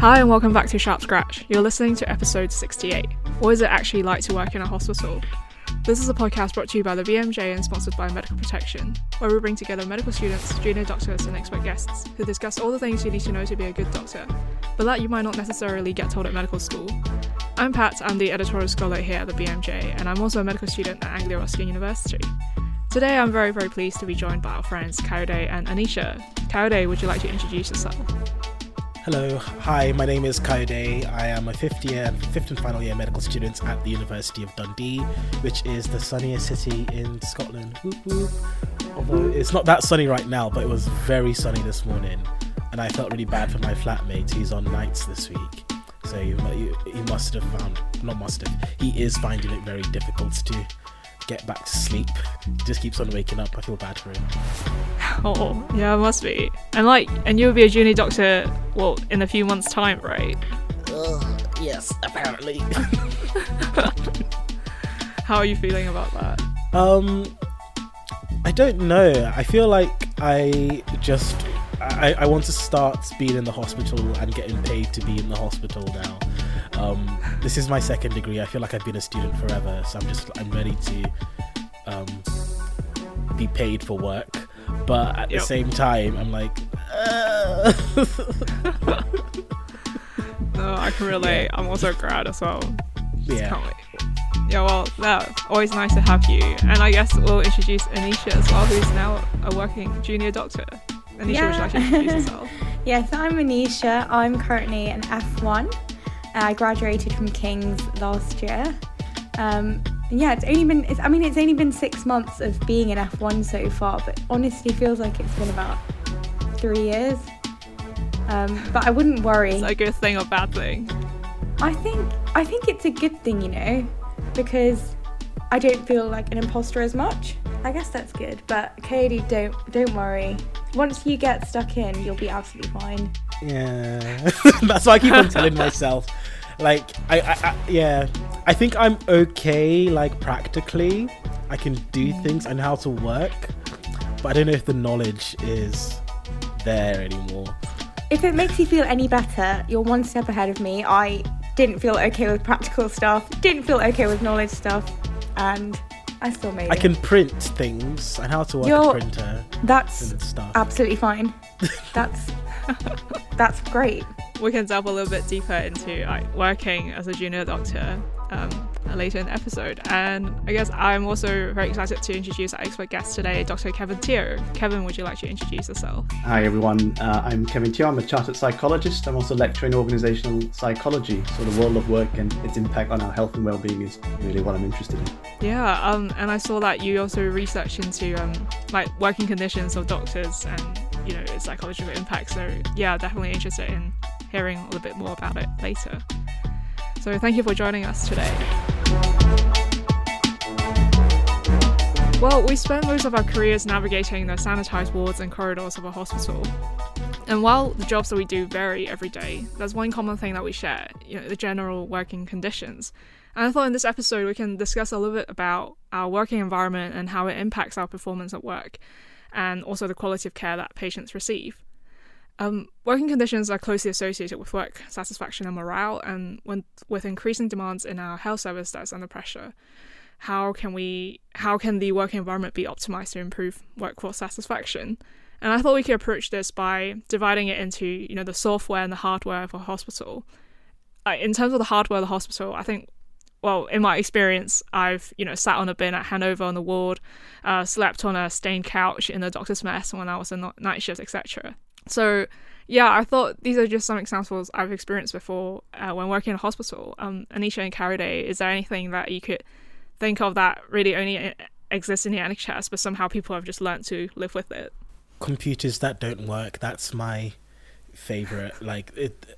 Hi, and welcome back to Sharp Scratch. You're listening to episode 68. What is it actually like to work in a hospital? This is a podcast brought to you by the BMJ and sponsored by Medical Protection, where we bring together medical students, junior doctors, and expert guests who discuss all the things you need to know to be a good doctor, but that you might not necessarily get told at medical school. I'm Pat, I'm the editorial scholar here at the BMJ, and I'm also a medical student at Anglia Ruskin University. Today, I'm very, very pleased to be joined by our friends Kayode and Anisha. Kayode, would you like to introduce yourself? Hello, hi, my name is Kayode. I am a fifth year, fifth and final year medical student at the University of Dundee, which is the sunniest city in Scotland. Although it's not that sunny right now, but it was very sunny this morning, and I felt really bad for my flatmate. He's on nights this week, so he, he must have found, not must have, he is finding it very difficult to get back to sleep. He just keeps on waking up. I feel bad for him. Oh, yeah, it must be. And like, and you'll be a junior doctor, well, in a few months' time, right? Uh, yes, apparently. How are you feeling about that? Um, I don't know. I feel like I just I, I want to start being in the hospital and getting paid to be in the hospital now. Um, this is my second degree. I feel like I've been a student forever, so I'm just I'm ready to um, be paid for work. But at yep. the same time, I'm like, uh... no, I can relate. Yeah. I'm also a grad as well. Just yeah. Yeah, well, that's always nice to have you. And I guess we'll introduce Anisha as well, who's now a working junior doctor. Anisha, yeah. would you like to introduce yourself? yes, I'm Anisha. I'm currently an F1 I graduated from King's last year. Um, yeah, it's only been, it's, I mean, it's only been six months of being in F1 so far, but honestly feels like it's been about three years. Um, but I wouldn't worry. Is that a good thing or bad thing? I think, I think it's a good thing, you know, because I don't feel like an imposter as much. I guess that's good, but Katie, don't don't worry. Once you get stuck in, you'll be absolutely fine. Yeah, that's what I keep on telling myself. Like, I, I, I, yeah, I think I'm okay. Like practically, I can do things. I know how to work, but I don't know if the knowledge is there anymore. If it makes you feel any better, you're one step ahead of me. I didn't feel okay with practical stuff. Didn't feel okay with knowledge stuff, and I still made I it. can print things and how to work You're, a printer. That's absolutely fine. That's that's great. We can delve a little bit deeper into like, working as a junior doctor um, later in the episode. And I guess I'm also very excited to introduce our expert guest today, Dr. Kevin Teo. Kevin, would you like to introduce yourself? Hi, everyone. Uh, I'm Kevin Teo. I'm a chartered psychologist. I'm also lecturing organizational psychology. So the world of work and its impact on our health and well-being is really what I'm interested in. Yeah, um, and I saw that you also research into um, like working conditions of doctors and you know psychological impact. So yeah, definitely interested in hearing a little bit more about it later. So thank you for joining us today. Well, we spend most of our careers navigating the sanitized wards and corridors of a hospital. And while the jobs that we do vary every day, there's one common thing that we share, you know, the general working conditions. And I thought in this episode we can discuss a little bit about our working environment and how it impacts our performance at work, and also the quality of care that patients receive. Um, working conditions are closely associated with work satisfaction and morale, and when, with increasing demands in our health service that's under pressure, how can we how can the working environment be optimized to improve workforce satisfaction? And I thought we could approach this by dividing it into you know the software and the hardware of a hospital. Uh, in terms of the hardware of the hospital, I think well, in my experience, I've you know sat on a bin at handover on the ward, uh, slept on a stained couch in the doctor's mess when I was on night shift, etc. So yeah, I thought these are just some examples I've experienced before uh, when working in a hospital. Um, Anisha and Kayode, is there anything that you could think of that really only uh, exists in the NHS, but somehow people have just learned to live with it? Computers that don't work. That's my favorite. Like it,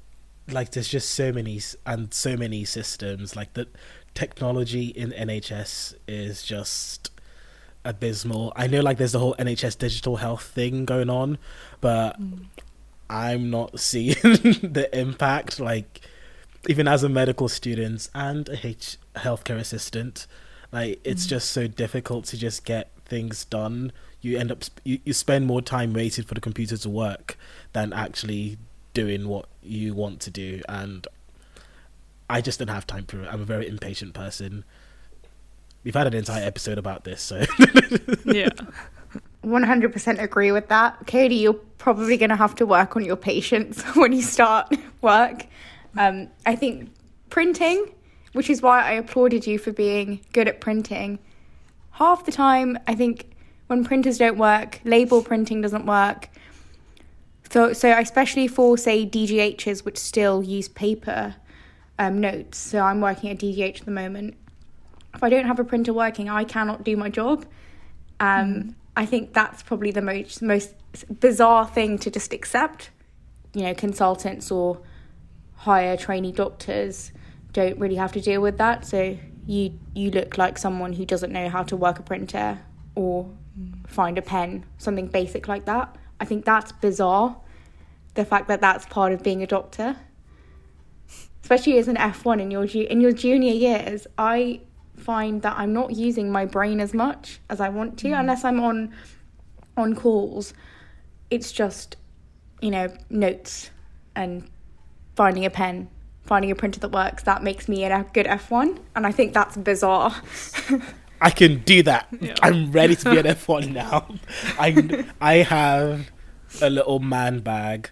like there's just so many and so many systems. Like the technology in NHS is just abysmal. I know like there's the whole NHS digital health thing going on, but mm. I'm not seeing the impact. Like even as a medical student and a H- healthcare assistant, like it's mm. just so difficult to just get things done. You end up you, you spend more time waiting for the computer to work than actually doing what you want to do and I just don't have time for it. I'm a very impatient person. We've had an entire episode about this, so yeah. 100% agree with that. Katie, you're probably going to have to work on your patience when you start work. Um, I think printing, which is why I applauded you for being good at printing, half the time, I think when printers don't work, label printing doesn't work. So, so especially for say DGHs, which still use paper um, notes. So I'm working at DGH at the moment. If I don't have a printer working, I cannot do my job. Um, mm. I think that's probably the most most bizarre thing to just accept. You know, consultants or higher trainee doctors don't really have to deal with that. So you you look like someone who doesn't know how to work a printer or find a pen, something basic like that. I think that's bizarre. The fact that that's part of being a doctor, especially as an F one in your in your junior years, I find that I'm not using my brain as much as I want to, mm. unless I'm on on calls. It's just, you know, notes and finding a pen finding a printer that works, that makes me a good F1. And I think that's bizarre. I can do that. Yeah. I'm ready to be an F1 now. I, I have a little man bag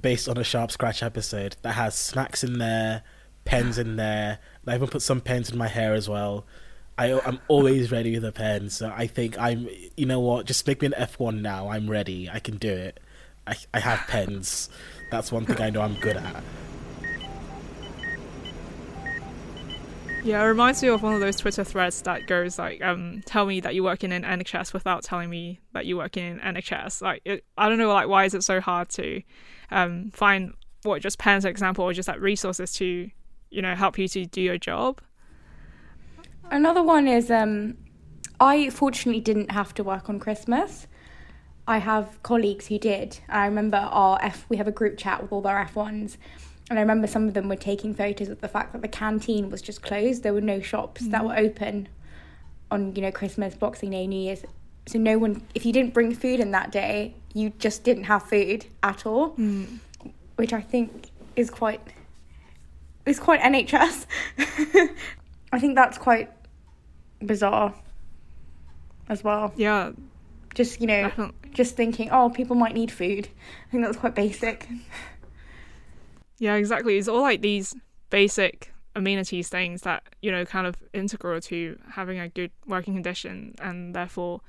based on a Sharp Scratch episode that has snacks in there, pens in there. I even put some pens in my hair as well. I, I'm always ready with a pen, so I think I'm. You know what? Just make me an F1 now. I'm ready. I can do it. I I have pens. That's one thing I know I'm good at. Yeah, it reminds me of one of those Twitter threads that goes like, um, "Tell me that you work in an NHS without telling me that you work in NHS." Like, it, I don't know, like, why is it so hard to um, find what just pens, example, or just like resources to, you know, help you to do your job? Another one is, um, I fortunately didn't have to work on Christmas. I have colleagues who did. I remember our F. We have a group chat with all our F ones and I remember some of them were taking photos of the fact that the canteen was just closed. There were no shops mm. that were open on, you know, Christmas, Boxing Day, New Year's. So no one, if you didn't bring food in that day, you just didn't have food at all, mm. which I think is quite, is quite NHS. I think that's quite bizarre as well. Yeah. Just, you know, just thinking, oh, people might need food. I think that's quite basic. Yeah, exactly. It's all like these basic amenities things that, you know, kind of integral to having a good working condition and therefore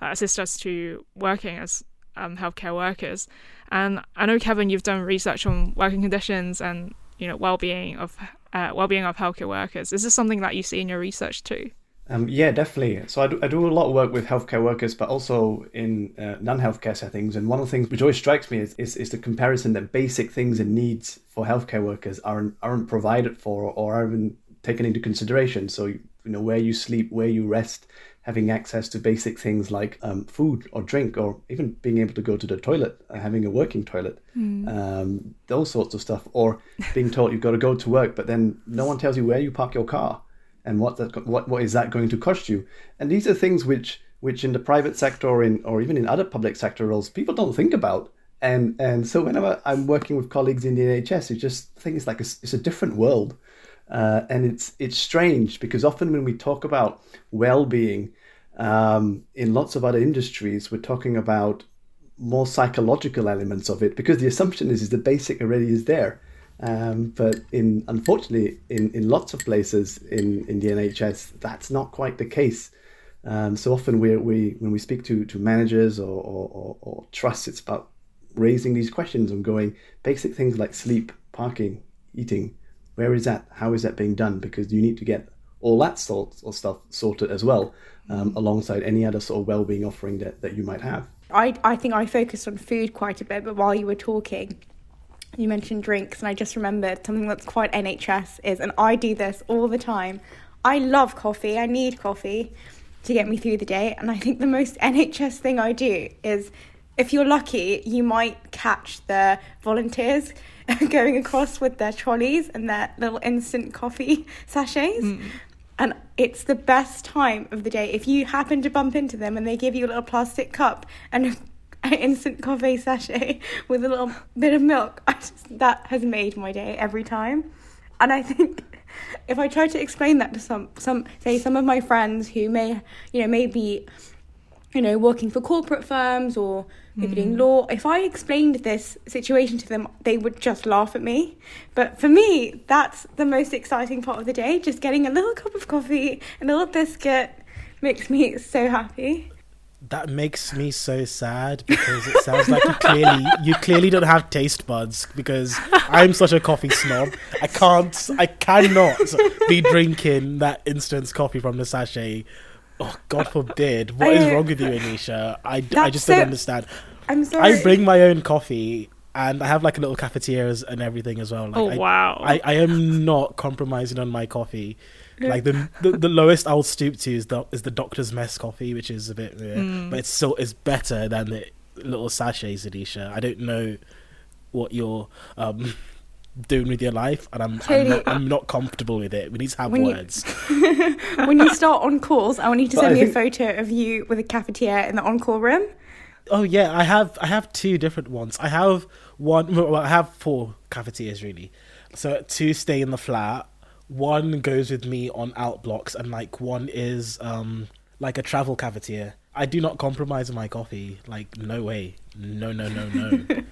uh, assist us to working as um, healthcare workers. And I know, Kevin, you've done research on working conditions and, you know, well-being of uh, well-being of healthcare workers. Is this something that you see in your research too? Um, yeah, definitely. So I do, I do, a lot of work with healthcare workers, but also in uh, non-healthcare settings. And one of the things which always strikes me is, is, is the comparison that basic things and needs for healthcare workers aren't aren't provided for or aren't taken into consideration. So you know where you sleep, where you rest, having access to basic things like um, food or drink, or even being able to go to the toilet, uh, having a working toilet, mm. um, those sorts of stuff, or being told you've got to go to work, but then no one tells you where you park your car and what that what what is that going to cost you? And these are things which which in the private sector or in or even in other public sector roles people don't think about. And and so whenever I'm working with colleagues in the NHS, it just it's like a, it's a different world, uh, and it's it's strange because often when we talk about well-being um, in lots of other industries, we're talking about more psychological elements of it because the assumption is is the basic already is there um, but in unfortunately, in, in lots of places in, in the NHS, that's not quite the case. Um, so often, we, we when we speak to, to managers or, or, or, or trusts, it's about raising these questions and going basic things like sleep, parking, eating. Where is that? How is that being done? Because you need to get all that sort of stuff sorted as well, um, alongside any other sort of well-being offering that, that you might have. I, I think I focused on food quite a bit, but while you were talking, you mentioned drinks, and I just remembered something that's quite NHS is, and I do this all the time. I love coffee, I need coffee to get me through the day, and I think the most NHS thing I do is if you're lucky, you might catch the volunteers going across with their trolleys and their little instant coffee sachets. Mm. And it's the best time of the day if you happen to bump into them and they give you a little plastic cup and an instant coffee sachet with a little bit of milk, I just, that has made my day every time. And I think if I try to explain that to some some say some of my friends who may you know maybe you know working for corporate firms or maybe doing hmm. law if i explained this situation to them they would just laugh at me. But for me that's the most exciting part of the day. Just getting a little cup of coffee a little biscuit makes me so happy. That makes me so sad because it sounds like you clearly you clearly don't have taste buds because I'm such a coffee snob. I can't I cannot be drinking that instant coffee from the sachet. Oh God forbid. What is I- wrong with you, Anisha? I, I That's just don't so- understand. i'm sorry I bring my own coffee and I have like a little cafetieres and everything as well. Like, Oh I, wow. I, I am not compromising on my coffee. Like the, the the lowest I'll stoop to is the is the doctor's mess coffee, which is a bit, yeah, Mm. but it's still it's better than the little sachets, Anisha. I don't know what you're um doing with your life, and I'm I'm not, I'm not comfortable with it. We need to have When you- words. when you start on calls i want you to But send I me think- a photo of you with a cafetiere in the on-call room Oh yeah, I have I have two different ones. I have one. Well, I have four cafetieres really. So two stay in the flat. One goes with me on out blocks, and like one is um like a travel cafetiere. I do not compromise my coffee. Like no way, no no no no,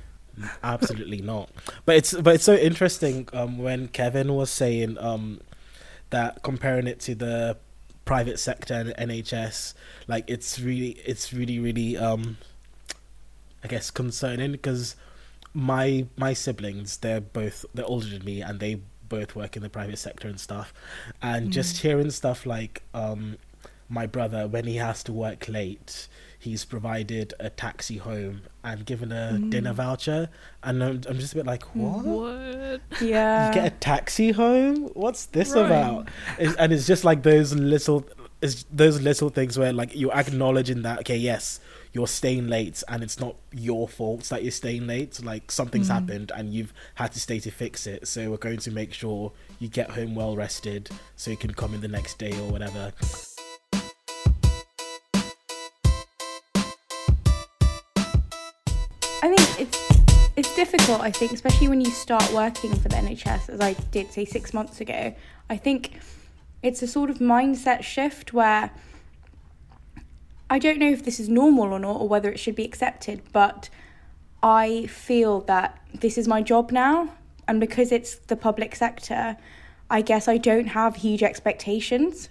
absolutely not. But it's but it's so interesting. Um, when Kevin was saying um that comparing it to the private sector and NHS, like it's really it's really really um I guess concerning because my my siblings they're both they're older than me and they both work in the private sector and stuff and just hearing stuff like um my brother when he has to work late he's provided a taxi home and given a mm. dinner voucher. And I'm, I'm just a bit like what? What? yeah. You get a taxi home? What's this Right. about? It's, and it's just like those little it's those little things where like you're acknowledging that okay yes you're staying late and it's not your fault that you're staying late. Like something's mm. happened and you've had to stay to fix it. So we're going to make sure you get home well rested so you can come in the next day or whatever it's it's difficult. I think, especially when you start working for the NHS, as I did say six months ago. I think it's a sort of mindset shift where I don't know if this is normal or not, or whether it should be accepted. But I feel that this is my job now, and because it's the public sector, I guess I don't have huge expectations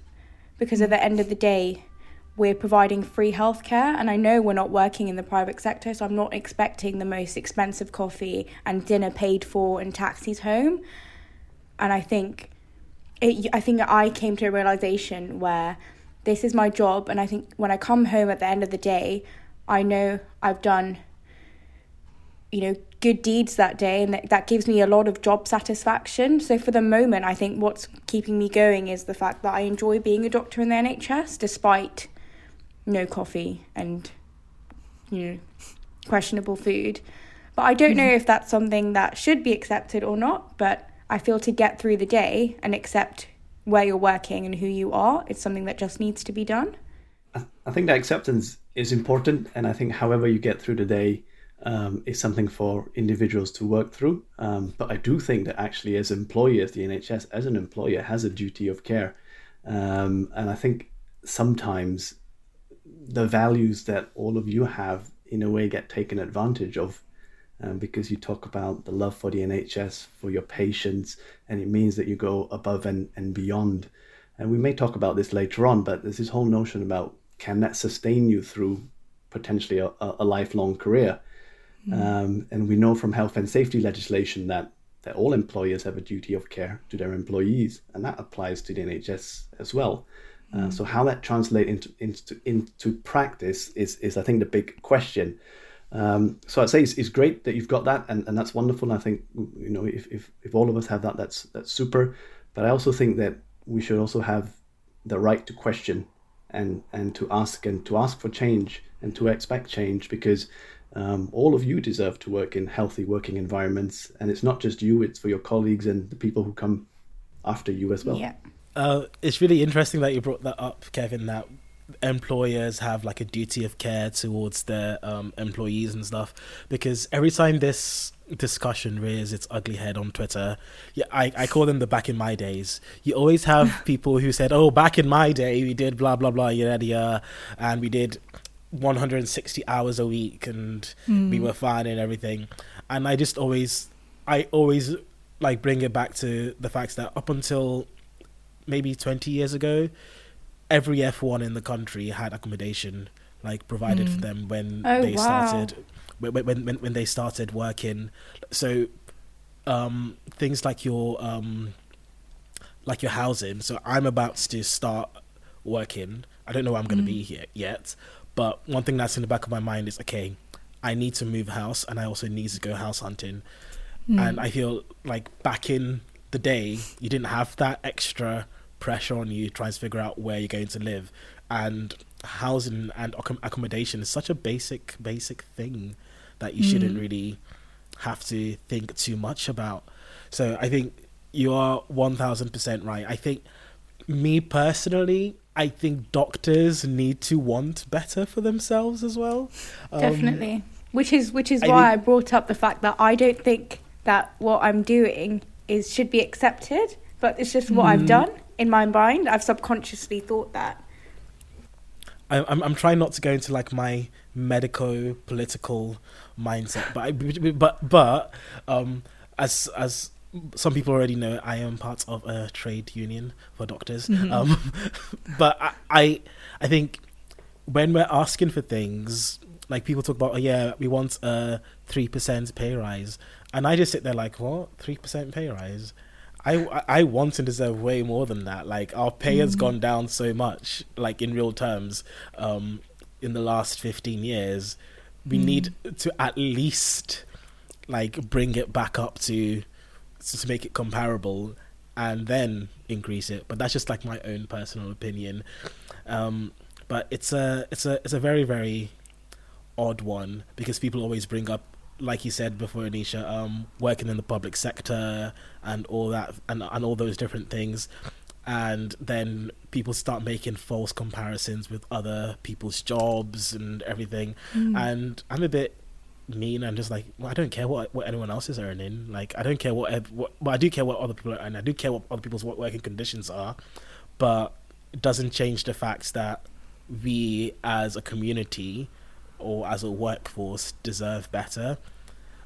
because at the end of the day, we're providing free healthcare and I know we're not working in the private sector so I'm not expecting the most expensive coffee and dinner paid for and taxis home. And I think it, I think I came to a realization where this is my job and I think when I come home at the end of the day I know I've done you know good deeds that day and that, that gives me a lot of job satisfaction. So for the moment i think what's keeping me going is the fact that i enjoy being a doctor in the nhs despite no coffee and you know questionable food. But i don't know if that's something that should be accepted or not but i feel to get through the day and accept where you're working and who you are it's something that just needs to be done. I, I think that acceptance is important, and I think however you get through the day um, is something for individuals to work through. Um, but I do think that actually, as employers, the NHS as an employer has a duty of care, um, and I think sometimes the values that all of you have in a way get taken advantage of. Um, because you talk about the love for the NHS, for your patients, and it means that you go above and, and beyond. And we may talk about this later on, but there's this whole notion about can that sustain you through potentially a, a, lifelong career? Um, and we know from health and safety legislation that, that all employers have a duty of care to their employees, and that applies to the NHS as well. Uh, so how that translates into, into into practice is is I think the big question. Um, so I'd say it's, it's great that you've got that, and, and that's wonderful. And I think you know if, if if all of us have that, that's that's super. But I also think that we should also have the right to question and and to ask and to ask for change and to expect change because um, all of you deserve to work in healthy working environments, and it's not just you; it's for your colleagues and the people who come after you as well. yeah Uh, it's really interesting that you brought that up, Kevin. That employers have like a duty of care towards their um, employees and stuff because every time this discussion rears its ugly head on Twitter, yeah, I, I call them the back in my days. You always have people who said, "Oh, back in my day, we did blah blah blah yada yada, and we did 160 hours a week, and mm. we were fine and everything." And I just always, I always like bring it back to the fact that up until maybe 20 years ago, every F1 in the country had accommodation like provided mm. for them when oh, they wow. started when, when when when they started working. So um, things like your um, like your housing. So I'm about to start working. I don't know where I'm going to mm. be here yet, but one thing that's in the back of my mind is okay. I need to move house, and I also need to go house hunting. Mm. And I feel like back in the day, you didn't have that extra pressure on you trying to figure out where you're going to live, and housing and accommodation is such a basic basic thing that you mm. shouldn't really have to think too much about. So I think you are one thousand percent right. I think me personally, I think doctors need to want better for themselves as well. Um, Definitely, which is which is I why think... I brought up the fact that I don't think that what I'm doing is should be accepted, but it's just what mm. I've done in my mind. I've subconsciously thought that. I, I'm I'm trying not to go into like my medico political mindset. But I, but but um, as as some people already know, I am part of a trade union for doctors. Mm-hmm. Um, but I, I I think when we're asking for things, like people talk about, oh yeah, we want a three percent pay rise, and I just sit there like, what three percent pay rise? I, I want and deserve way more than that. Like our pay mm-hmm. has gone down so much, like in real terms, um, in the last fifteen years we mm. need to at least like bring it back up to to make it comparable and then increase it but that's just like my own personal opinion um, but it's a it's a it's a very very odd one because people always bring up like you said before Anisha um, working in the public sector and all that and and all those different things. And then people start making false comparisons with other people's jobs and everything. Mm. and i'm a bit mean. I'm just like well, i don't care what what anyone else is earning. Like i don't care what, what well, i do care what other people are earning. I do care what other people's working conditions are. But it doesn't change the facts that we as a community or as a workforce deserve better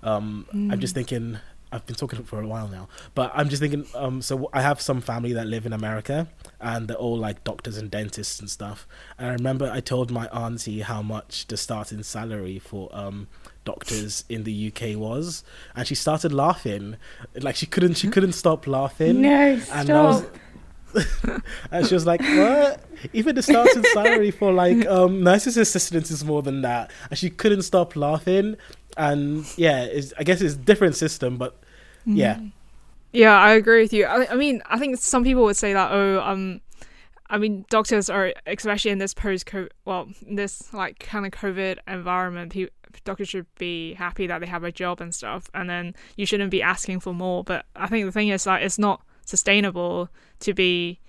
um, mm. i'm just mm. thinking I've been talking for a while now, but I'm just thinking. Um, so I have some family that live in America, and they're all like doctors and dentists and stuff. And I remember I told my auntie how much the starting salary for um doctors in the UK was, and she started laughing, like she couldn't she couldn't stop laughing. No, stop. And, was, and she was like, "What? Even the starting salary for like um, nurses assistants is more than that." And she couldn't stop laughing. And yeah, I guess it's a different system, but yeah. Mm. Yeah, I agree with you. I, I mean, I think some people would say that, oh, um, I mean, doctors are, especially in this post COVID, well, this like kind of COVID environment, people, doctors should be happy that they have a job and stuff, and then you shouldn't be asking for more. But I think the thing is that it's not sustainable to be,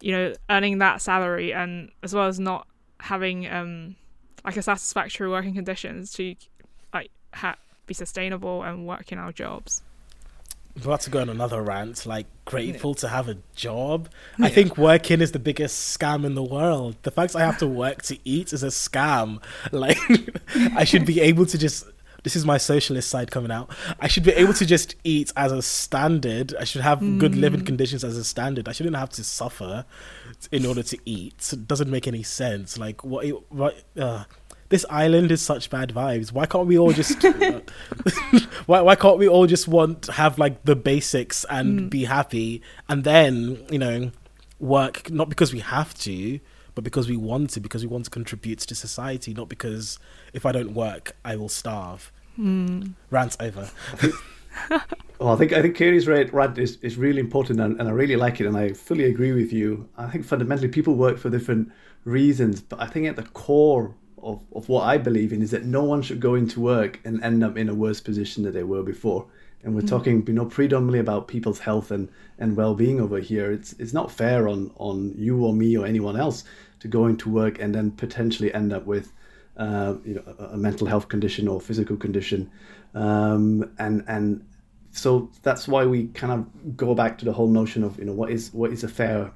you know, earning that salary and as well as not having um like a satisfactory working conditions to like ha- be sustainable and work in our jobs about to go on another rant. Like grateful yeah. to have a job. Yeah. I think working is the biggest scam in the world. The fact I have to work to eat is a scam. Like I should be able to just. This is my socialist side coming out. I should be able to just eat as a standard. I should have mm. good living conditions as a standard. I shouldn't have to suffer in order to eat. It doesn't make any sense. Like what? What? Uh, this island is such bad vibes. Why can't we all just why why can't we all just want have like the basics and mm. be happy and then, you know, work not because we have to, but because we want to, because we want to contribute to society, not because if I don't work, I will starve. Mm. Rant over. well, I think I think Katie's rant is, is really important, and, and I really like it, and I fully agree with you. I think fundamentally people work for different reasons, but I think at the core of, of what I believe in is that no one should go into work and end up in a worse position than they were before. And we're mm. talking, you know, predominantly about people's health and, and well-being over here. It's it's not fair on on you or me or anyone else to go into work and then potentially end up with uh, you know, a, a, mental health condition or physical condition. Um, and and so that's why we kind of go back to the whole notion of you know what is what is a fair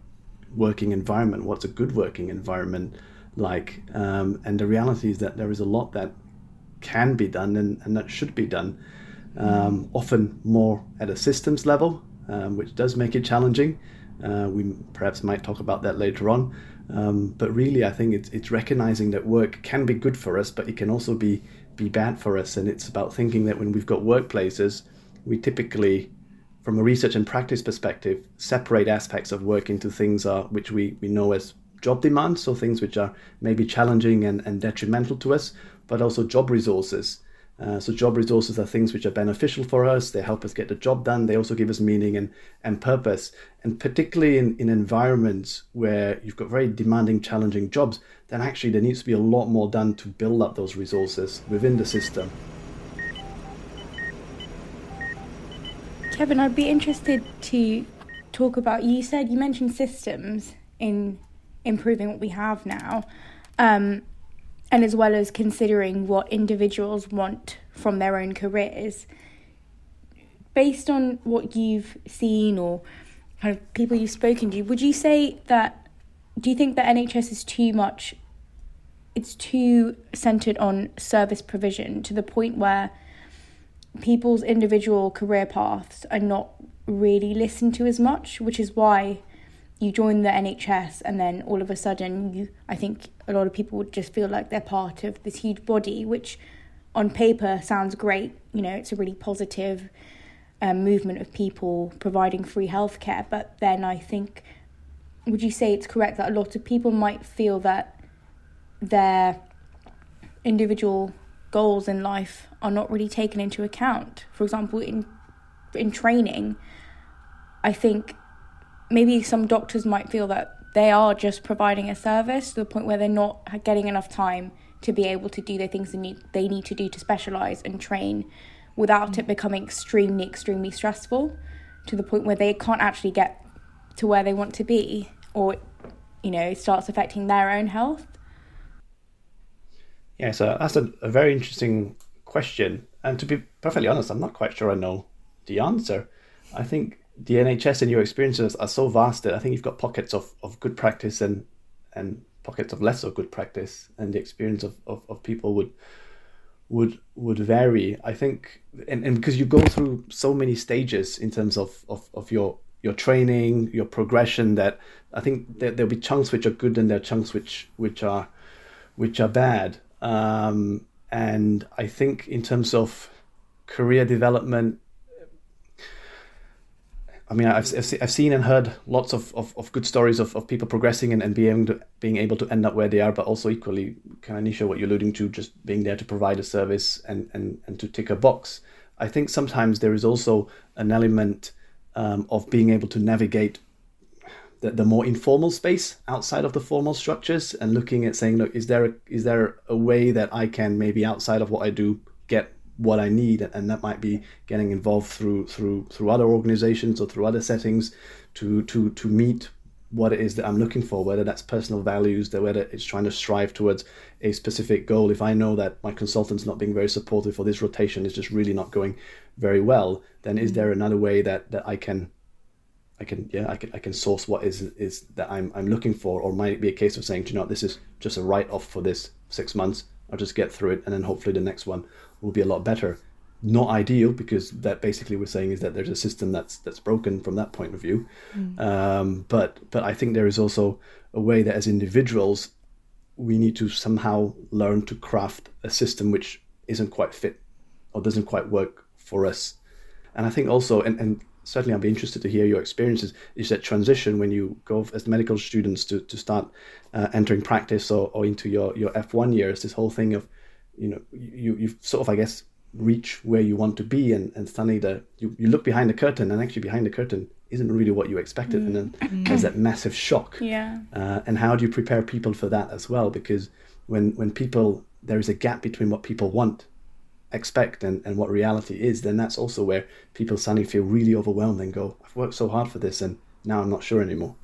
working environment, what's a good working environment like, um, and the reality is that there is a lot that can be done and, and that should be done, um, often more at a systems level, um, which does make it challenging. Uh, we perhaps might talk about that later on. Um, but really, I think it's, it's recognizing that work can be good for us, but it can also be, be bad for us. And it's about thinking that when we've got workplaces, we typically, from a research and practice perspective, separate aspects of work into things uh, which we, we know as job demands, so things which are maybe challenging and, and detrimental to us, but also job resources. Uh, so job resources are things which are beneficial for us. They help us get the job done. They also give us meaning and, and purpose. And particularly in, in environments where you've got very demanding, challenging jobs, then actually there needs to be a lot more done to build up those resources within the system. Kevin, I'd be interested to talk about. You said you mentioned systems in improving what we have now. Um, and as well as considering what individuals want from their own careers. Based on what you've seen or kind of people you've spoken to, would you say that do you think that NHS is too much it's too centered on service provision to the point where people's individual career paths are not really listened to as much, which is why you join the NHS and then all of a sudden you I think a lot of people would just feel like they're part of this huge body which on paper sounds great. You know it's a really positive um, movement of people providing free healthcare but then I think would you say it's correct that a lot of people might feel that their individual goals in life are not really taken into account? For example in in training I think maybe some doctors might feel that they are just providing a service to the point where they're not getting enough time to be able to do the things they need, they need to do to specialize and train without mm. it becoming extremely extremely stressful to the point where they can't actually get to where they want to be or you know it starts affecting their own health. Yeah so that's a, a very interesting question. And to be perfectly honest i'm not quite sure i know the answer. I think the NHS and your experiences are so vast that I think you've got pockets of, of good practice and and pockets of less of good practice, and the experience of, of, of people would would would vary. I think, and, and because you go through so many stages in terms of, of, of your your training, your progression, that I think that there'll be chunks which are good and there are chunks which which are which are bad. Um, and I think in terms of career development, I mean, I've, I've seen and heard lots of, of, of good stories of, of people progressing and, and being, being able to end up where they are, but also equally, kind of Nisha, what you're alluding to, just being there to provide a service and, and, and to tick a box. I think sometimes there is also an element um, of being able to navigate the, the more informal space outside of the formal structures and looking at saying, look, is there a, is there a way that I can maybe outside of what I do get what I need, and that might be getting involved through through through other organizations or through other settings to to to meet what it is that I'm looking for, whether that's personal values, that whether it's trying to strive towards a specific goal. If I know that my consultant's not being very supportive or this rotation is just really not going very well, then is mm. there another way that, that I can I can yeah I can I can source what is is that I'm I'm looking for, or might it be a case of saying, Do you know, this is just a write off for this six months. I'll just get through it, and then hopefully the next one will be a lot better. Not ideal because that basically we're saying is that there's a system that's that's broken from that point of view. Mm. Um, but but I think there is also a way that as individuals we need to somehow learn to craft a system which isn't quite fit or doesn't quite work for us. And I think also and, and certainly I'd be interested to hear your experiences is that transition when you go as medical students to, to start uh, entering practice or, or into your, your F1 years, this whole thing of you know you you sort of I guess reach where you want to be and, and suddenly the you, you look behind the curtain and actually behind the curtain isn't really what you expected mm. and then mm. there's that massive shock yeah uh, and how do you prepare people for that as well because when when people there is a gap between what people want expect and, and what reality is then that's also where people suddenly feel really overwhelmed and go i've worked so hard for this and now i'm not sure anymore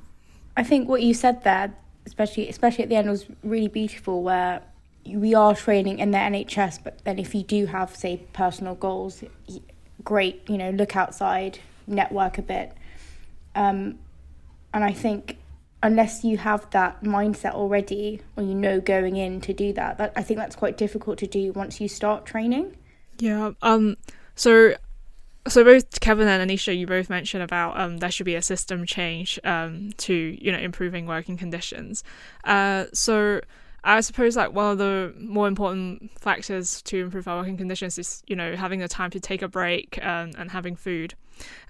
i think what you said there especially especially at the end, was really beautiful. Where we are training in the NHS, but then if you do have, say, personal goals, great, you know, look outside, network a bit. Um, and I think unless you have that mindset already, or you know going in to do that, that I think that's quite difficult to do once you start training. Yeah. Um. So so both Kevin and Anisha, you both mentioned about um, there should be a system change um, to you know improving working conditions. Uh, so I suppose like one of the more important factors to improve our working conditions is you know having the time to take a break and, um, and having food,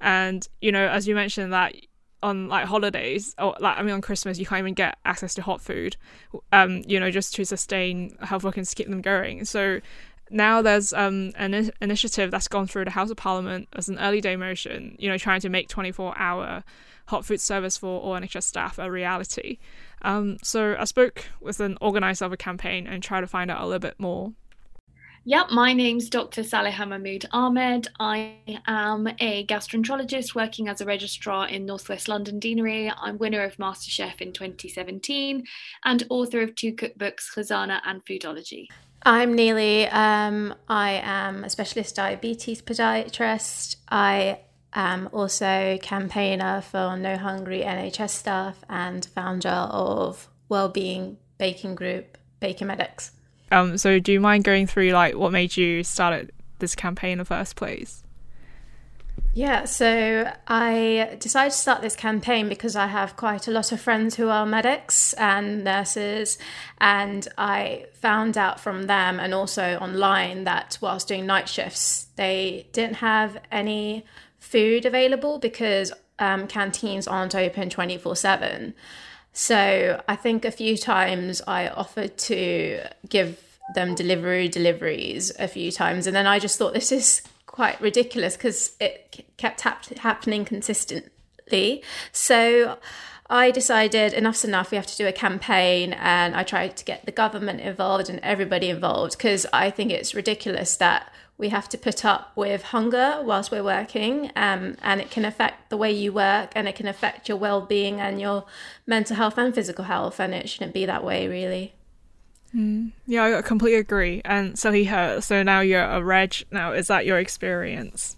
and you know as you mentioned that on like holidays or like I mean on Christmas you can't even get access to hot food, um you know just to sustain health workers keep them going. So now there's um, an initiative that's gone through the House of Parliament as an early day motion, you know, trying to make 24 hour hot food service for all NHS staff a reality. Um, so I spoke with an organizer of a campaign and tried to find out a little bit more. Yep, my name's Dr. Saleha Mahmood Ahmed. I am a gastroenterologist working as a registrar in Northwest London Deanery. I'm winner of MasterChef in 2017 and author of two cookbooks, Khazana and Foodology. I'm Neely. Um, I am a specialist diabetes podiatrist. I am also campaigner for No Hungry NHS staff and founder of Wellbeing Baking Group, Baker Medics. Um, so do you mind going through like what made you start this campaign in the first place? Yeah, so I decided to start this campaign because I have quite a lot of friends who are medics and nurses, and I found out from them and also online that whilst doing night shifts, they didn't have any food available because um, canteens aren't open 24 7. So I think a few times I offered to give them delivery deliveries a few times, and then I just thought this is quite ridiculous because it kept hap- happening consistently. So I decided enough's enough. We have to do a campaign, and I tried to get the government involved and everybody involved because I think it's ridiculous that we have to put up with hunger whilst we're working, um, and it can affect the way you work, and it can affect your well-being and your mental health and physical health, and it shouldn't be that way, really. Mm. Yeah, I completely agree. And Saleha. So now you're a reg. Now, is that your experience?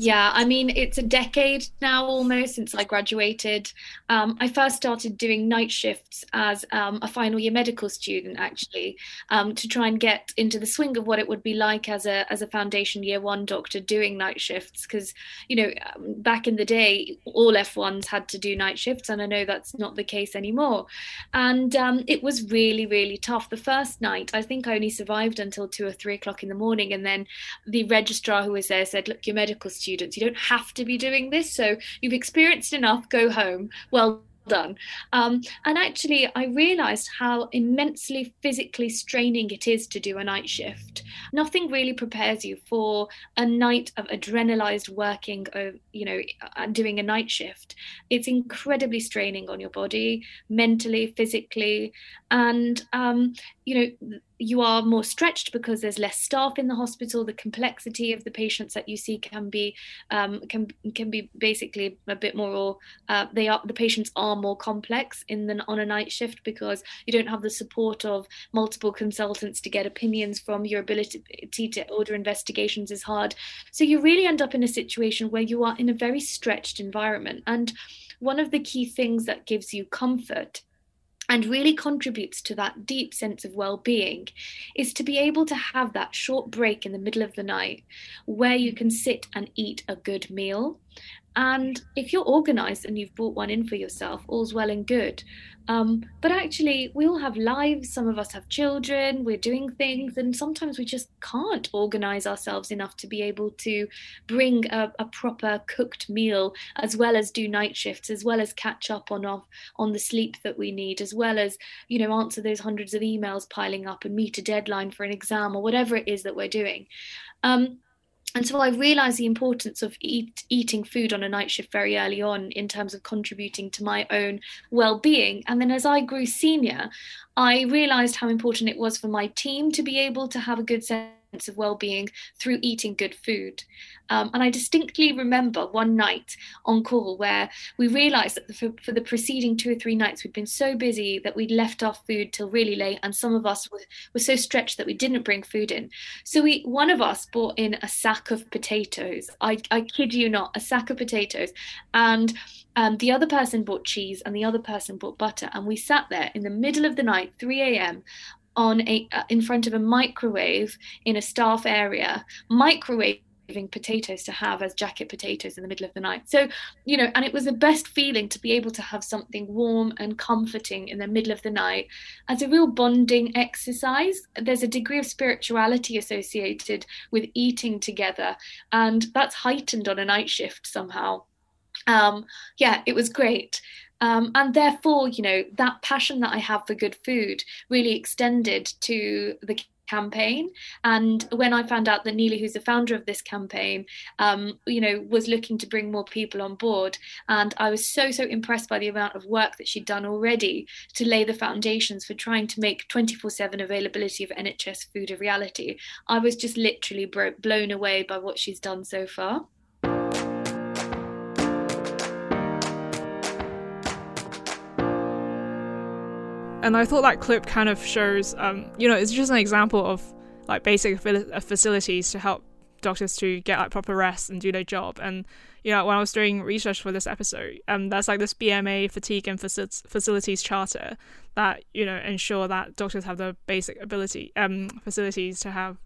Yeah, I mean, it's a decade now almost since I graduated. Um, I first started doing night shifts as um, a final year medical student, actually, um, to try and get into the swing of what it would be like as a as a foundation year one doctor doing night shifts. Because you know, um, back in the day, all F1s had to do night shifts, and I know that's not the case anymore. And um, it was really, really tough. The first night, I think I only survived until two or three o'clock in the morning, and then the registrar who was there said, "Look, you're medical student." Students. You don't have to be doing this. So you've experienced enough, go home. Well done. Um, and actually, I realized how immensely physically straining it is to do a night shift. Nothing really prepares you for a night of adrenalized working, of, you know, doing a night shift. It's incredibly straining on your body, mentally, physically. And, um, you know, you are more stretched because there's less staff in the hospital. The complexity of the patients that you see can be um, can can be basically a bit more. Uh, they are the patients are more complex in the on a night shift because you don't have the support of multiple consultants to get opinions from. Your ability to order investigations is hard, so you really end up in a situation where you are in a very stretched environment. And one of the key things that gives you comfort and really contributes to that deep sense of well being is to be able to have that short break in the middle of the night where you can sit and eat a good meal. And if you're organized and you've bought one in for yourself, all's well and good. Um, but actually, we all have lives. Some of us have children, we're doing things, and sometimes we just can't organize ourselves enough to be able to bring a, a proper cooked meal, as well as do night shifts, as well as catch up on off on the sleep that we need, as well as you know answer those hundreds of emails piling up and meet a deadline for an exam or whatever it is that we're doing. Um, and so I realized the importance of eat, eating food on a night shift very early on in terms of contributing to my own well-being. And then as I grew senior, I realized how important it was for my team to be able to have a good sense of well-being through eating good food. Um, and I distinctly remember one night on call where we realised that for, for, the preceding two or three nights we'd been so busy that we'd left our food till really late, and some of us were, were so stretched that we didn't bring food in. So we, one of us brought in a sack of potatoes. I, I kid you not, a sack of potatoes, and um, the other person bought cheese, and the other person bought butter, and we sat there in the middle of the night, 3 a.m on a uh, in front of a microwave in a staff area, microwaving potatoes to have as jacket potatoes in the middle of the night. So, you know, and it was the best feeling to be able to have something warm and comforting in the middle of the night as a real bonding exercise. There's a degree of spirituality associated with eating together, and that's heightened on a night shift somehow. Um, yeah, it was great. Um, and therefore, you know, that passion that I have for good food really extended to the campaign. And when I found out that Neely, who's the founder of this campaign, um, you know, was looking to bring more people on board, and I was so so impressed by the amount of work that she'd done already to lay the foundations for trying to make 24/7 availability of NHS food a reality. I was just literally bro- blown away by what she's done so far. And I thought that clip kind of shows, um, you know, it's just an example of like basic uh, facilities to help doctors to get like proper rest and do their job. And you know, when I was doing research for this episode, um, there's like this BMA fatigue and facilities charter that you know ensure that doctors have the basic ability um facilities to have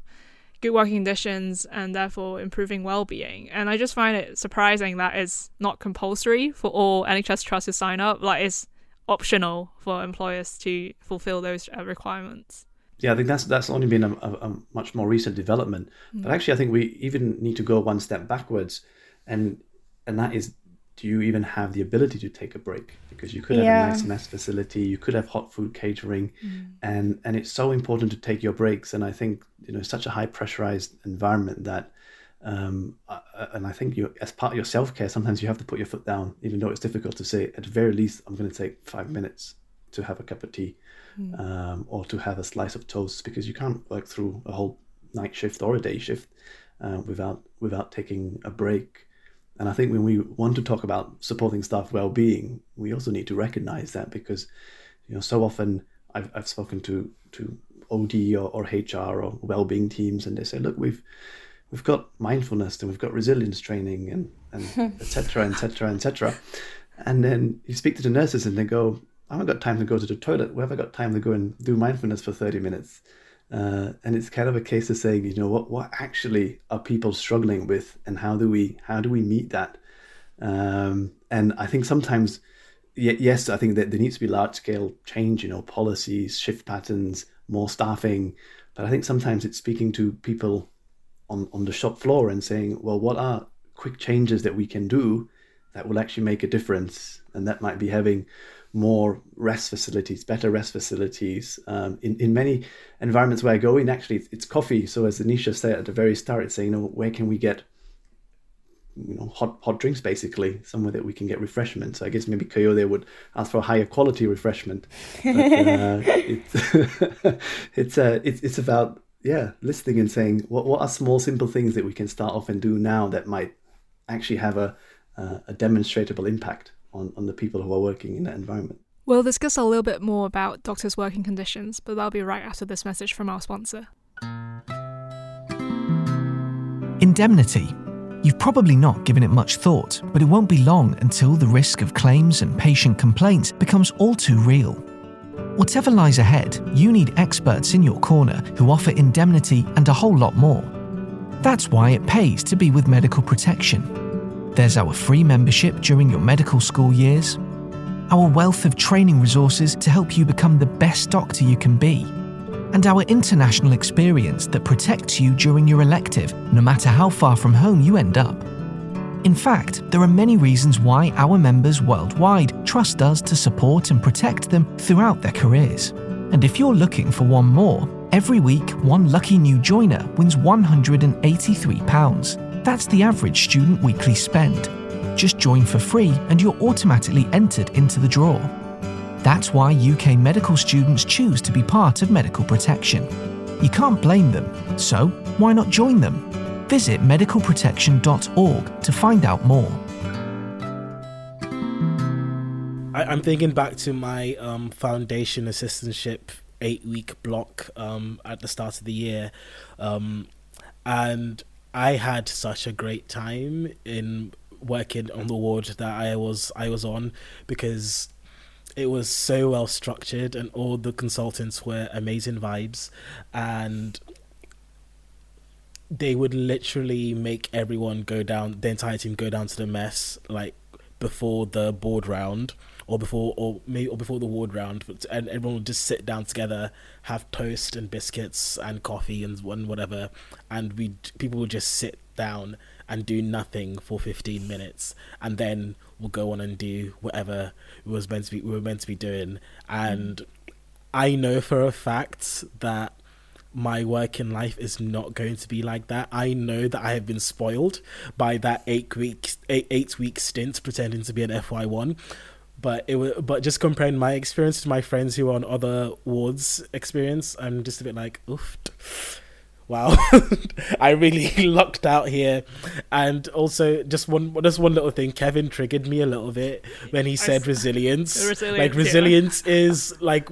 good working conditions and therefore improving well-being. And I just find it surprising that it's not compulsory for all NHS trusts to sign up. Like it's optional for employers to fulfill those uh, requirements. Yeah, I think that's that's only been a, a, a much more recent development. Mm. But actually, I think we even need to go one step backwards, and and that is, do you even have the ability to take a break? Because you could have yeah. a nice mess facility, you could have hot food catering, mm. and and it's so important to take your breaks. And I think you know such a high pressurized environment that um, and I think you, as part of your self care, sometimes you have to put your foot down, even though it's difficult to say. At the very least, I'm going to take five minutes to have a cup of tea, mm. um, or to have a slice of toast, because you can't work through a whole night shift or a day shift uh, without without taking a break. And I think when we want to talk about supporting staff well-being, we also need to recognize that because, you know, so often I've I've spoken to to OD or, or HR or well-being teams, and they say, look, we've we've got mindfulness and we've got resilience training and and etc etc etc and then you speak to the nurses and they go i haven't got time to go to the toilet. We haven't got time to go and do mindfulness for 30 minutes. Uh, and it's kind of a case of saying you know what what actually are people struggling with and how do we how do we meet that? Um, and i think sometimes yes i think that there needs to be large scale change you know policies shift patterns more staffing. But i think sometimes it's speaking to people on, on the shop floor and saying, well, what are quick changes that we can do that will actually make a difference? And that might be having more rest facilities, better rest facilities. Um, in, in many environments where I go in, actually, it's, coffee. So as Anisha said at the very start, it's saying, you know, where can we get you know hot hot drinks basically somewhere that we can get refreshment so i guess maybe coyote would ask for a higher quality refreshment but, uh, it's it's, uh, it's it's about yeah, listening and saying what what are small simple things that we can start off and do now that might actually have a uh, a demonstrable impact on on the people who are working in that environment. We'll discuss a little bit more about doctors' working conditions, but that'll be right after this message from our sponsor. Indemnity. You've probably not given it much thought, but it won't be long until the risk of claims and patient complaints becomes all too real. Whatever lies ahead, you need experts in your corner who offer indemnity and a whole lot more. That's why it pays to be with Medical Protection. There's our free membership during your medical school years, our wealth of training resources to help you become the best doctor you can be, and our international experience that protects you during your elective, no matter how far from home you end up. In fact, there are many reasons why our members worldwide trust us to support and protect them throughout their careers. And if you're looking for one more, every week one lucky new joiner wins £183. That's the average student weekly spend. Just join for free and you're automatically entered into the draw. That's why UK medical students choose to be part of medical protection. You can't blame them, so why not join them? Visit medicalprotection.org to find out more. I, I'm thinking back to my um, foundation assistantship eight week block um, at the start of the year, um, and I had such a great time in working on the ward that I was I was on because it was so well structured and all the consultants were amazing vibes and they would literally make everyone go down the entire team go down to the mess like before the board round or before or maybe or before the ward round and everyone would just sit down together have toast and biscuits and coffee and one whatever and we people would just sit down and do nothing for 15 minutes and then we'll go on and do whatever we was meant to be we were meant to be doing. And i know for a fact that my work in life is not going to be like that. I know that I have been spoiled by that eight week eight, eight week stint pretending to be an FY one. But it was, but just comparing my experience to my friends who are on other wards experience, I'm just a bit like, oof, wow, I really lucked out here. And also, just one just one little thing, Kevin triggered me a little bit when he said resilience. resilience, Like yeah. resilience is like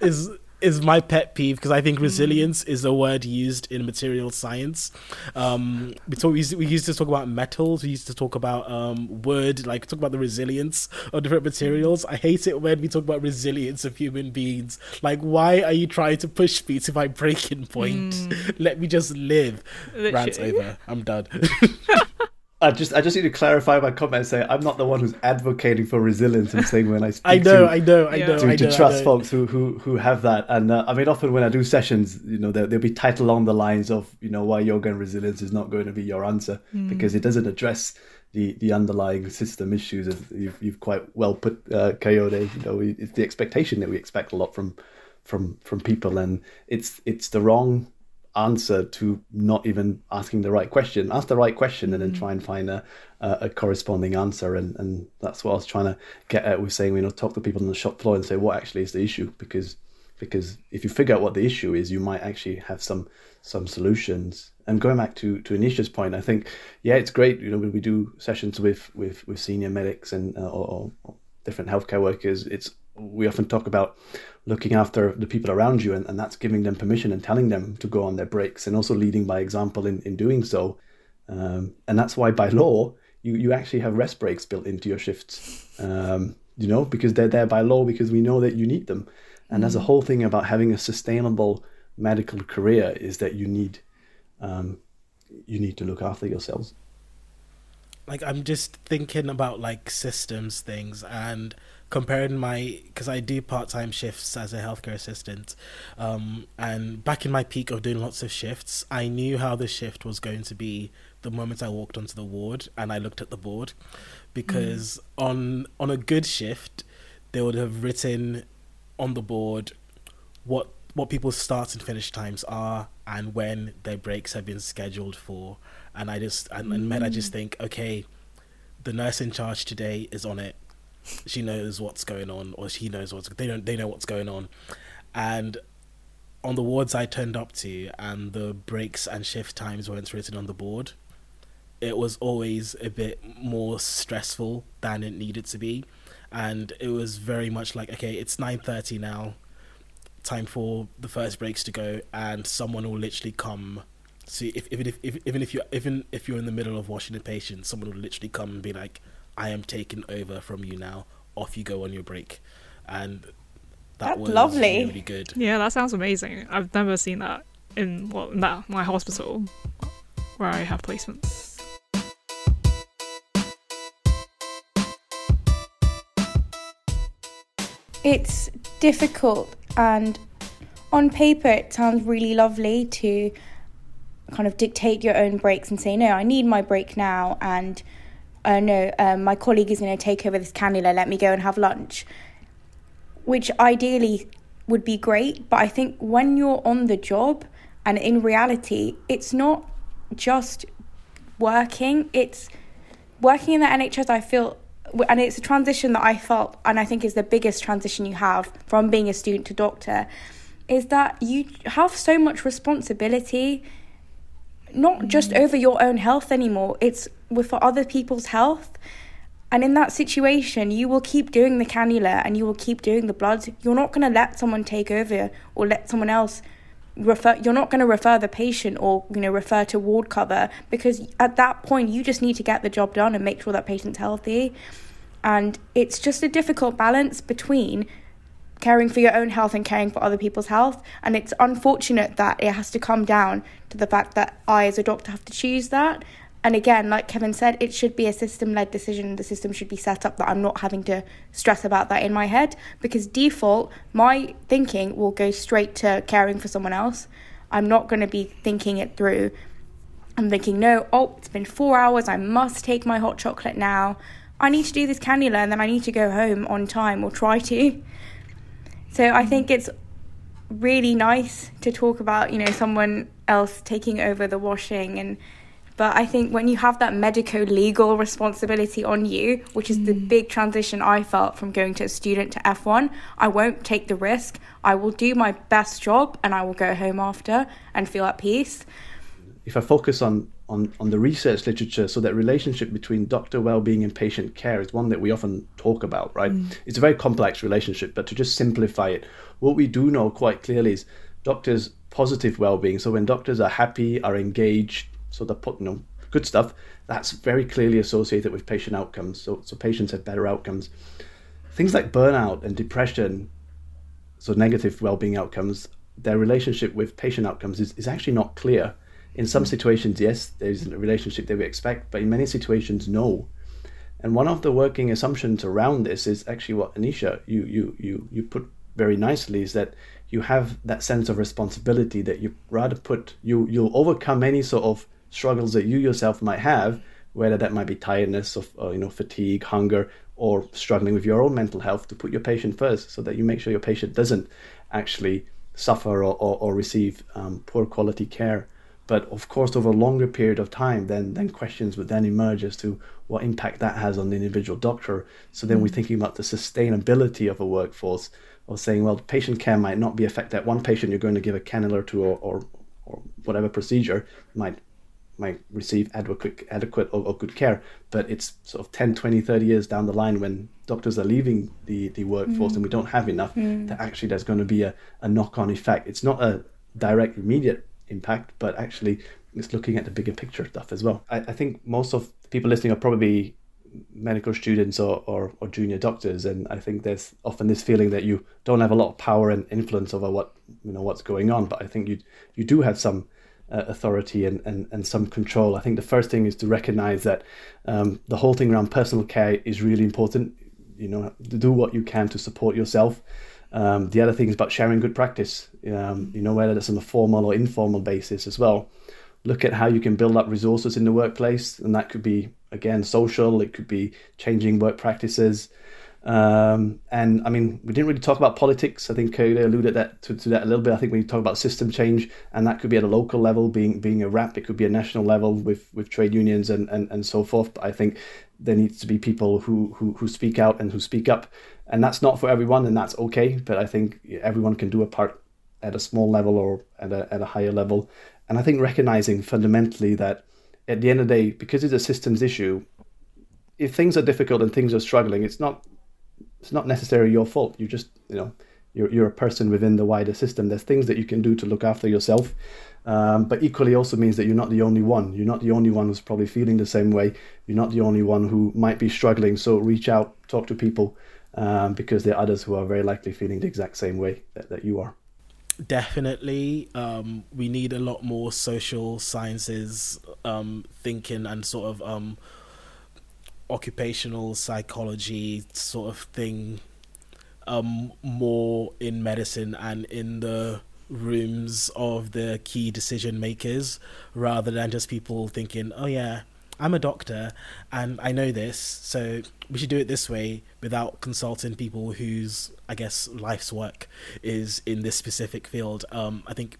is is my pet peeve because I think resilience is a word used in material science. Um, we talk, we used, we used to talk about metals. We used to talk about um, wood, like talk about the resilience of different materials. I hate it when we talk about resilience of human beings. Like, why are you trying to push me to my breaking point? Let me just live. Rant over. I'm done. I just I just need to clarify my comment and say I'm not the one who's advocating for resilience. I'm saying when I speak I know, to, I know, I know, to, I to know. I trust know. folks who who who have that. And uh, I mean, often when I do sessions, you know, there, there'll be title along the lines of, you know, why yoga and resilience is not going to be your answer because it doesn't address the the underlying system issues. As you've you've quite well put, uh, Coyote. You know, it's the expectation that we expect a lot from from from people, and it's it's the wrong answer to not even asking the right question. Ask the right question and then try and find a, a, corresponding answer. And, and that's what I was trying to get at with saying, you know, talk to people on the shop floor and say what actually is the issue because because if you figure out what the issue is, you might actually have some some solutions. And going back to to Anisha's point, I think yeah, it's great. You know, when we do sessions with with with senior medics and uh, or, or different healthcare workers, it's we often talk about looking after the people around you and, and that's giving them permission and telling them to go on their breaks and also leading by example in, in doing so. Um, and that's why by law you, you actually have rest breaks built into your shifts. Um, you know because they're there by law because we know that you need them. And there's a whole thing about having a sustainable medical career is that you need um, you need to look after yourselves. Like I'm just thinking about like systems things and comparing my because I do part time shifts as a healthcare assistant, um, and back in my peak of doing lots of shifts, I knew how the shift was going to be the moment I walked onto the ward and I looked at the board, because on on a good shift, they would have written on the board what what people's start and finish times are and when their breaks have been scheduled for. And i just and, and then i just think okay the nurse in charge today is on it she knows what's going on or she knows what's they don't they know what's going on. And on the wards i turned up to and the breaks and shift times weren't written on the board it was always a bit more stressful than it needed to be. And it was very much like okay it's 9:30 now time for the first breaks to go and someone will literally come see if even if, if even if you even if you're in the middle of washing a patient someone will literally come and be like I am taking over from you now off you go on your break and that That's was lovely. really good Yeah, that sounds amazing. I've never seen that in well, in that my hospital where I have placements. It's difficult, and on paper, it sounds really lovely to kind of dictate your own breaks and say, No, I need my break now, and uh, no, um, my colleague is going to take over this cannula, let me go and have lunch. Which ideally would be great, but I think when you're on the job and in reality, it's not just working, it's working in the NHS, I feel, and it's a transition that I felt, and I think is the biggest transition you have from being a student to doctor, is that you have so much responsibility not just over your own health anymore it's with for other people's health and in that situation you will keep doing the cannula and you will keep doing the bloods you're not going to let someone take over or let someone else refer you're not going to refer the patient or you know refer to ward cover because at that point you just need to get the job done and make sure that patient's healthy and it's just a difficult balance between caring for your own health and caring for other people's health. And it's unfortunate that it has to come down to the fact that I, as a doctor, have to choose that. And again, like Kevin said, it should be a system led decision. The system should be set up that I'm not having to stress about that in my head because default, my thinking will go straight to caring for someone else. I'm not going to be thinking it through. I'm thinking, no, oh, it's been four hours. I must take my hot chocolate now. I need to do this cannula and then I need to go home on time or try to. So I mm-hmm. think it's really nice to talk about, you know, someone else taking over the washing and but I think when you have that medico legal responsibility on you, which is mm. the big transition I felt from going to a student to F1, I won't take the risk. I will do my best job and I will go home after and feel at peace. If I focus on on, on the research literature. So that relationship between doctor well-being and patient care is one that we often talk about, right? Mm. It's a very complex relationship, but to just simplify it, what we do know quite clearly is doctors' positive well-being. So when doctors are happy, are engaged, so they put you know good stuff, that's very clearly associated with patient outcomes. So so patients have better outcomes. Things like burnout and depression, so negative well-being outcomes, their relationship with patient outcomes is, is actually not clear in some hmm. situations, yes, there's a relationship that we expect, but in many situations, no. And one of the working assumptions around this is actually what Anisha you you you you put very nicely is that you have that sense of responsibility that you rather put you you'll overcome any sort of struggles that you yourself might have, whether that might be tiredness or, or you know fatigue, hunger, or struggling with your own mental health, to put your patient first, so that you make sure your patient doesn't actually suffer or, or, or receive um, poor quality care. But of course, over a longer period of time, then then questions would then emerge as to what impact that has on the individual doctor. So then mm. we're thinking about the sustainability of a workforce, or saying, well, patient care might not be affected. One patient you're going to give a cannula to, or, or, or whatever procedure might might receive adequate adequate or, or, good care but it's sort of 10 20 30 years down the line when doctors are leaving the the workforce mm. and we don't have enough mm. that actually there's going to be a, a knock-on effect it's not a direct immediate impact, but actually it's looking at the bigger picture stuff as well. I, I think most of people listening are probably medical students or, or, or, junior doctors and I think there's often this feeling that you don't have a lot of power and influence over what you know what's going on but I think you you do have some uh, authority and, and, and some control I think the first thing is to recognize that um, the whole thing around personal care is really important you know do what you can to support yourself um, the other thing is about sharing good practice, um, you know, whether that's on a formal or informal basis as well. Look at how you can build up resources in the workplace, and that could be, again, social, it could be changing work practices. Um, and I mean, we didn't really talk about politics. I think Cody alluded that to, to, that a little bit. I think you talk about system change, and that could be at a local level, being being a RAP, it could be a national level with with trade unions and and, and so forth. But I think there needs to be people who, who who speak out and who speak up and that's not for everyone, and that's okay. But I think everyone can do a part at a small level or at a at a higher level, and I think recognizing fundamentally that at the end of the day, because it's a systems issue, if things are difficult and things are struggling, it's not it's not necessarily your fault. You just you know you're you're a person within the wider system. There's things that you can do to look after yourself. Um, but equally also means that you're not the only one. You're not the only one who's probably feeling the same way. You're not the only one who might be struggling. So reach out, talk to people, um, because there are others who are very likely feeling the exact same way that, that you are. Definitely, um, we need a lot more social sciences um, thinking and sort of um, occupational psychology sort of thing um, more in medicine and in the rooms of the key decision makers rather than just people thinking, oh yeah, I'm a doctor and I know this, so we should do it this way without consulting people whose, I guess, life's work is in this specific field. Um, I think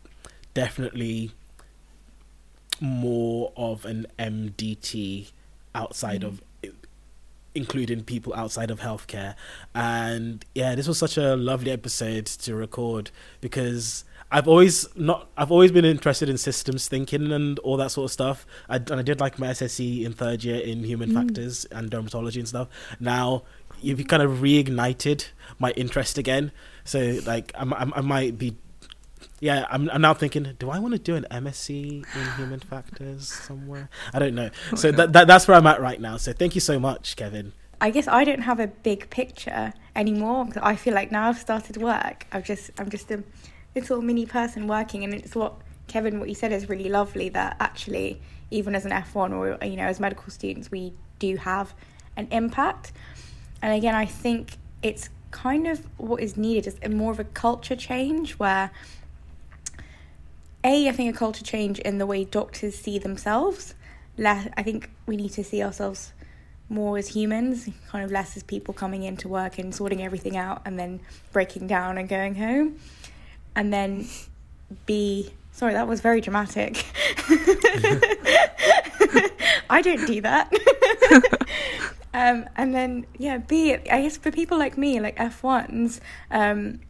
definitely more of an MDT outside mm. of including people outside of healthcare. And yeah, this was such a lovely episode to record because I've always not I've always been interested in systems thinking and all that sort of stuff. I, and I did like my SSC in third year in human mm. factors and dermatology and stuff. Now you've kind of reignited my interest again. So like I, I, I might be yeah, I'm, I'm now thinking, do I want to do an MSc in human factors somewhere? I don't know. Oh, so that, that that's where I'm at right now. So thank you so much, Kevin. I guess I don't have a big picture anymore because I feel like now I've started work. I've just I'm just a little mini person working, and it's what Kevin what you said is really lovely that actually even as an F1 or you know as medical students we do have an impact. And again, I think it's kind of what is needed is more of a culture change where a, I think a culture change in the way doctors see themselves. Less, I think we need to see ourselves more as humans, kind of less as people coming into work and sorting everything out and then breaking down and going home. And then B, sorry, that was very dramatic. I don't do that. um, and then, yeah, B, I guess for people like me, like F1s, um,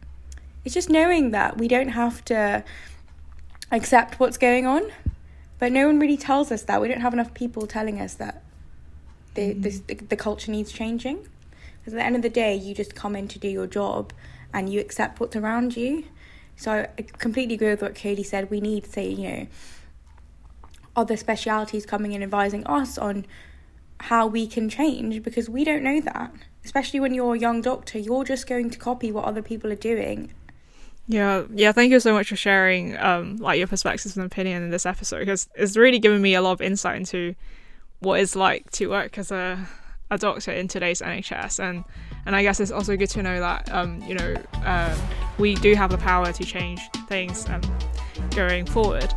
it's just knowing that we don't have to accept what's going on. But no one really tells us that. We don't have enough people telling us that the, mm. this, the, the culture needs changing. Because at the end of the day, you just come in to do your job and you accept what's around you. So I completely agree with what Cody said. We need, say, you know, other specialities coming in advising us on how we can change because we don't know that. Especially when you're a young doctor, you're just going to copy what other people are doing yeah, yeah. Thank you so much for sharing, um, like your perspectives and opinion in this episode because it's really given me a lot of insight into what it's like to work as a a doctor in today's NHS, and and I guess it's also good to know that um, you know uh, we do have the power to change things um, going forward.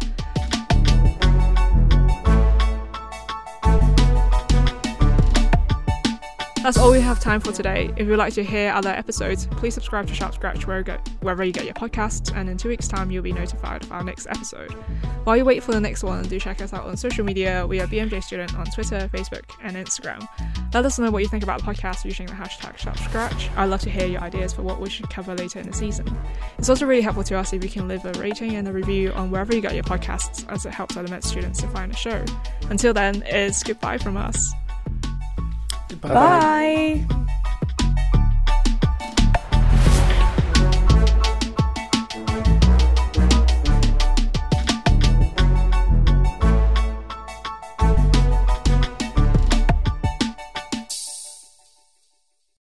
That's all we have time for today. If you'd like to hear other episodes, please subscribe to Sharp Scratch wherever you get your podcasts, and in two weeks' time, you'll be notified of our next episode. While you wait for the next one, do check us out on social media. We are BMJ Student on Twitter, Facebook, and Instagram. Let us know what you think about the podcast using the hashtag Sharp Scratch. I'd love to hear your ideas for what we should cover later in the season. It's also really helpful to us if you can leave a rating and a review on wherever you get your podcasts, as it helps other med students to find the show. Until then, it's goodbye from us. Bye. Bye.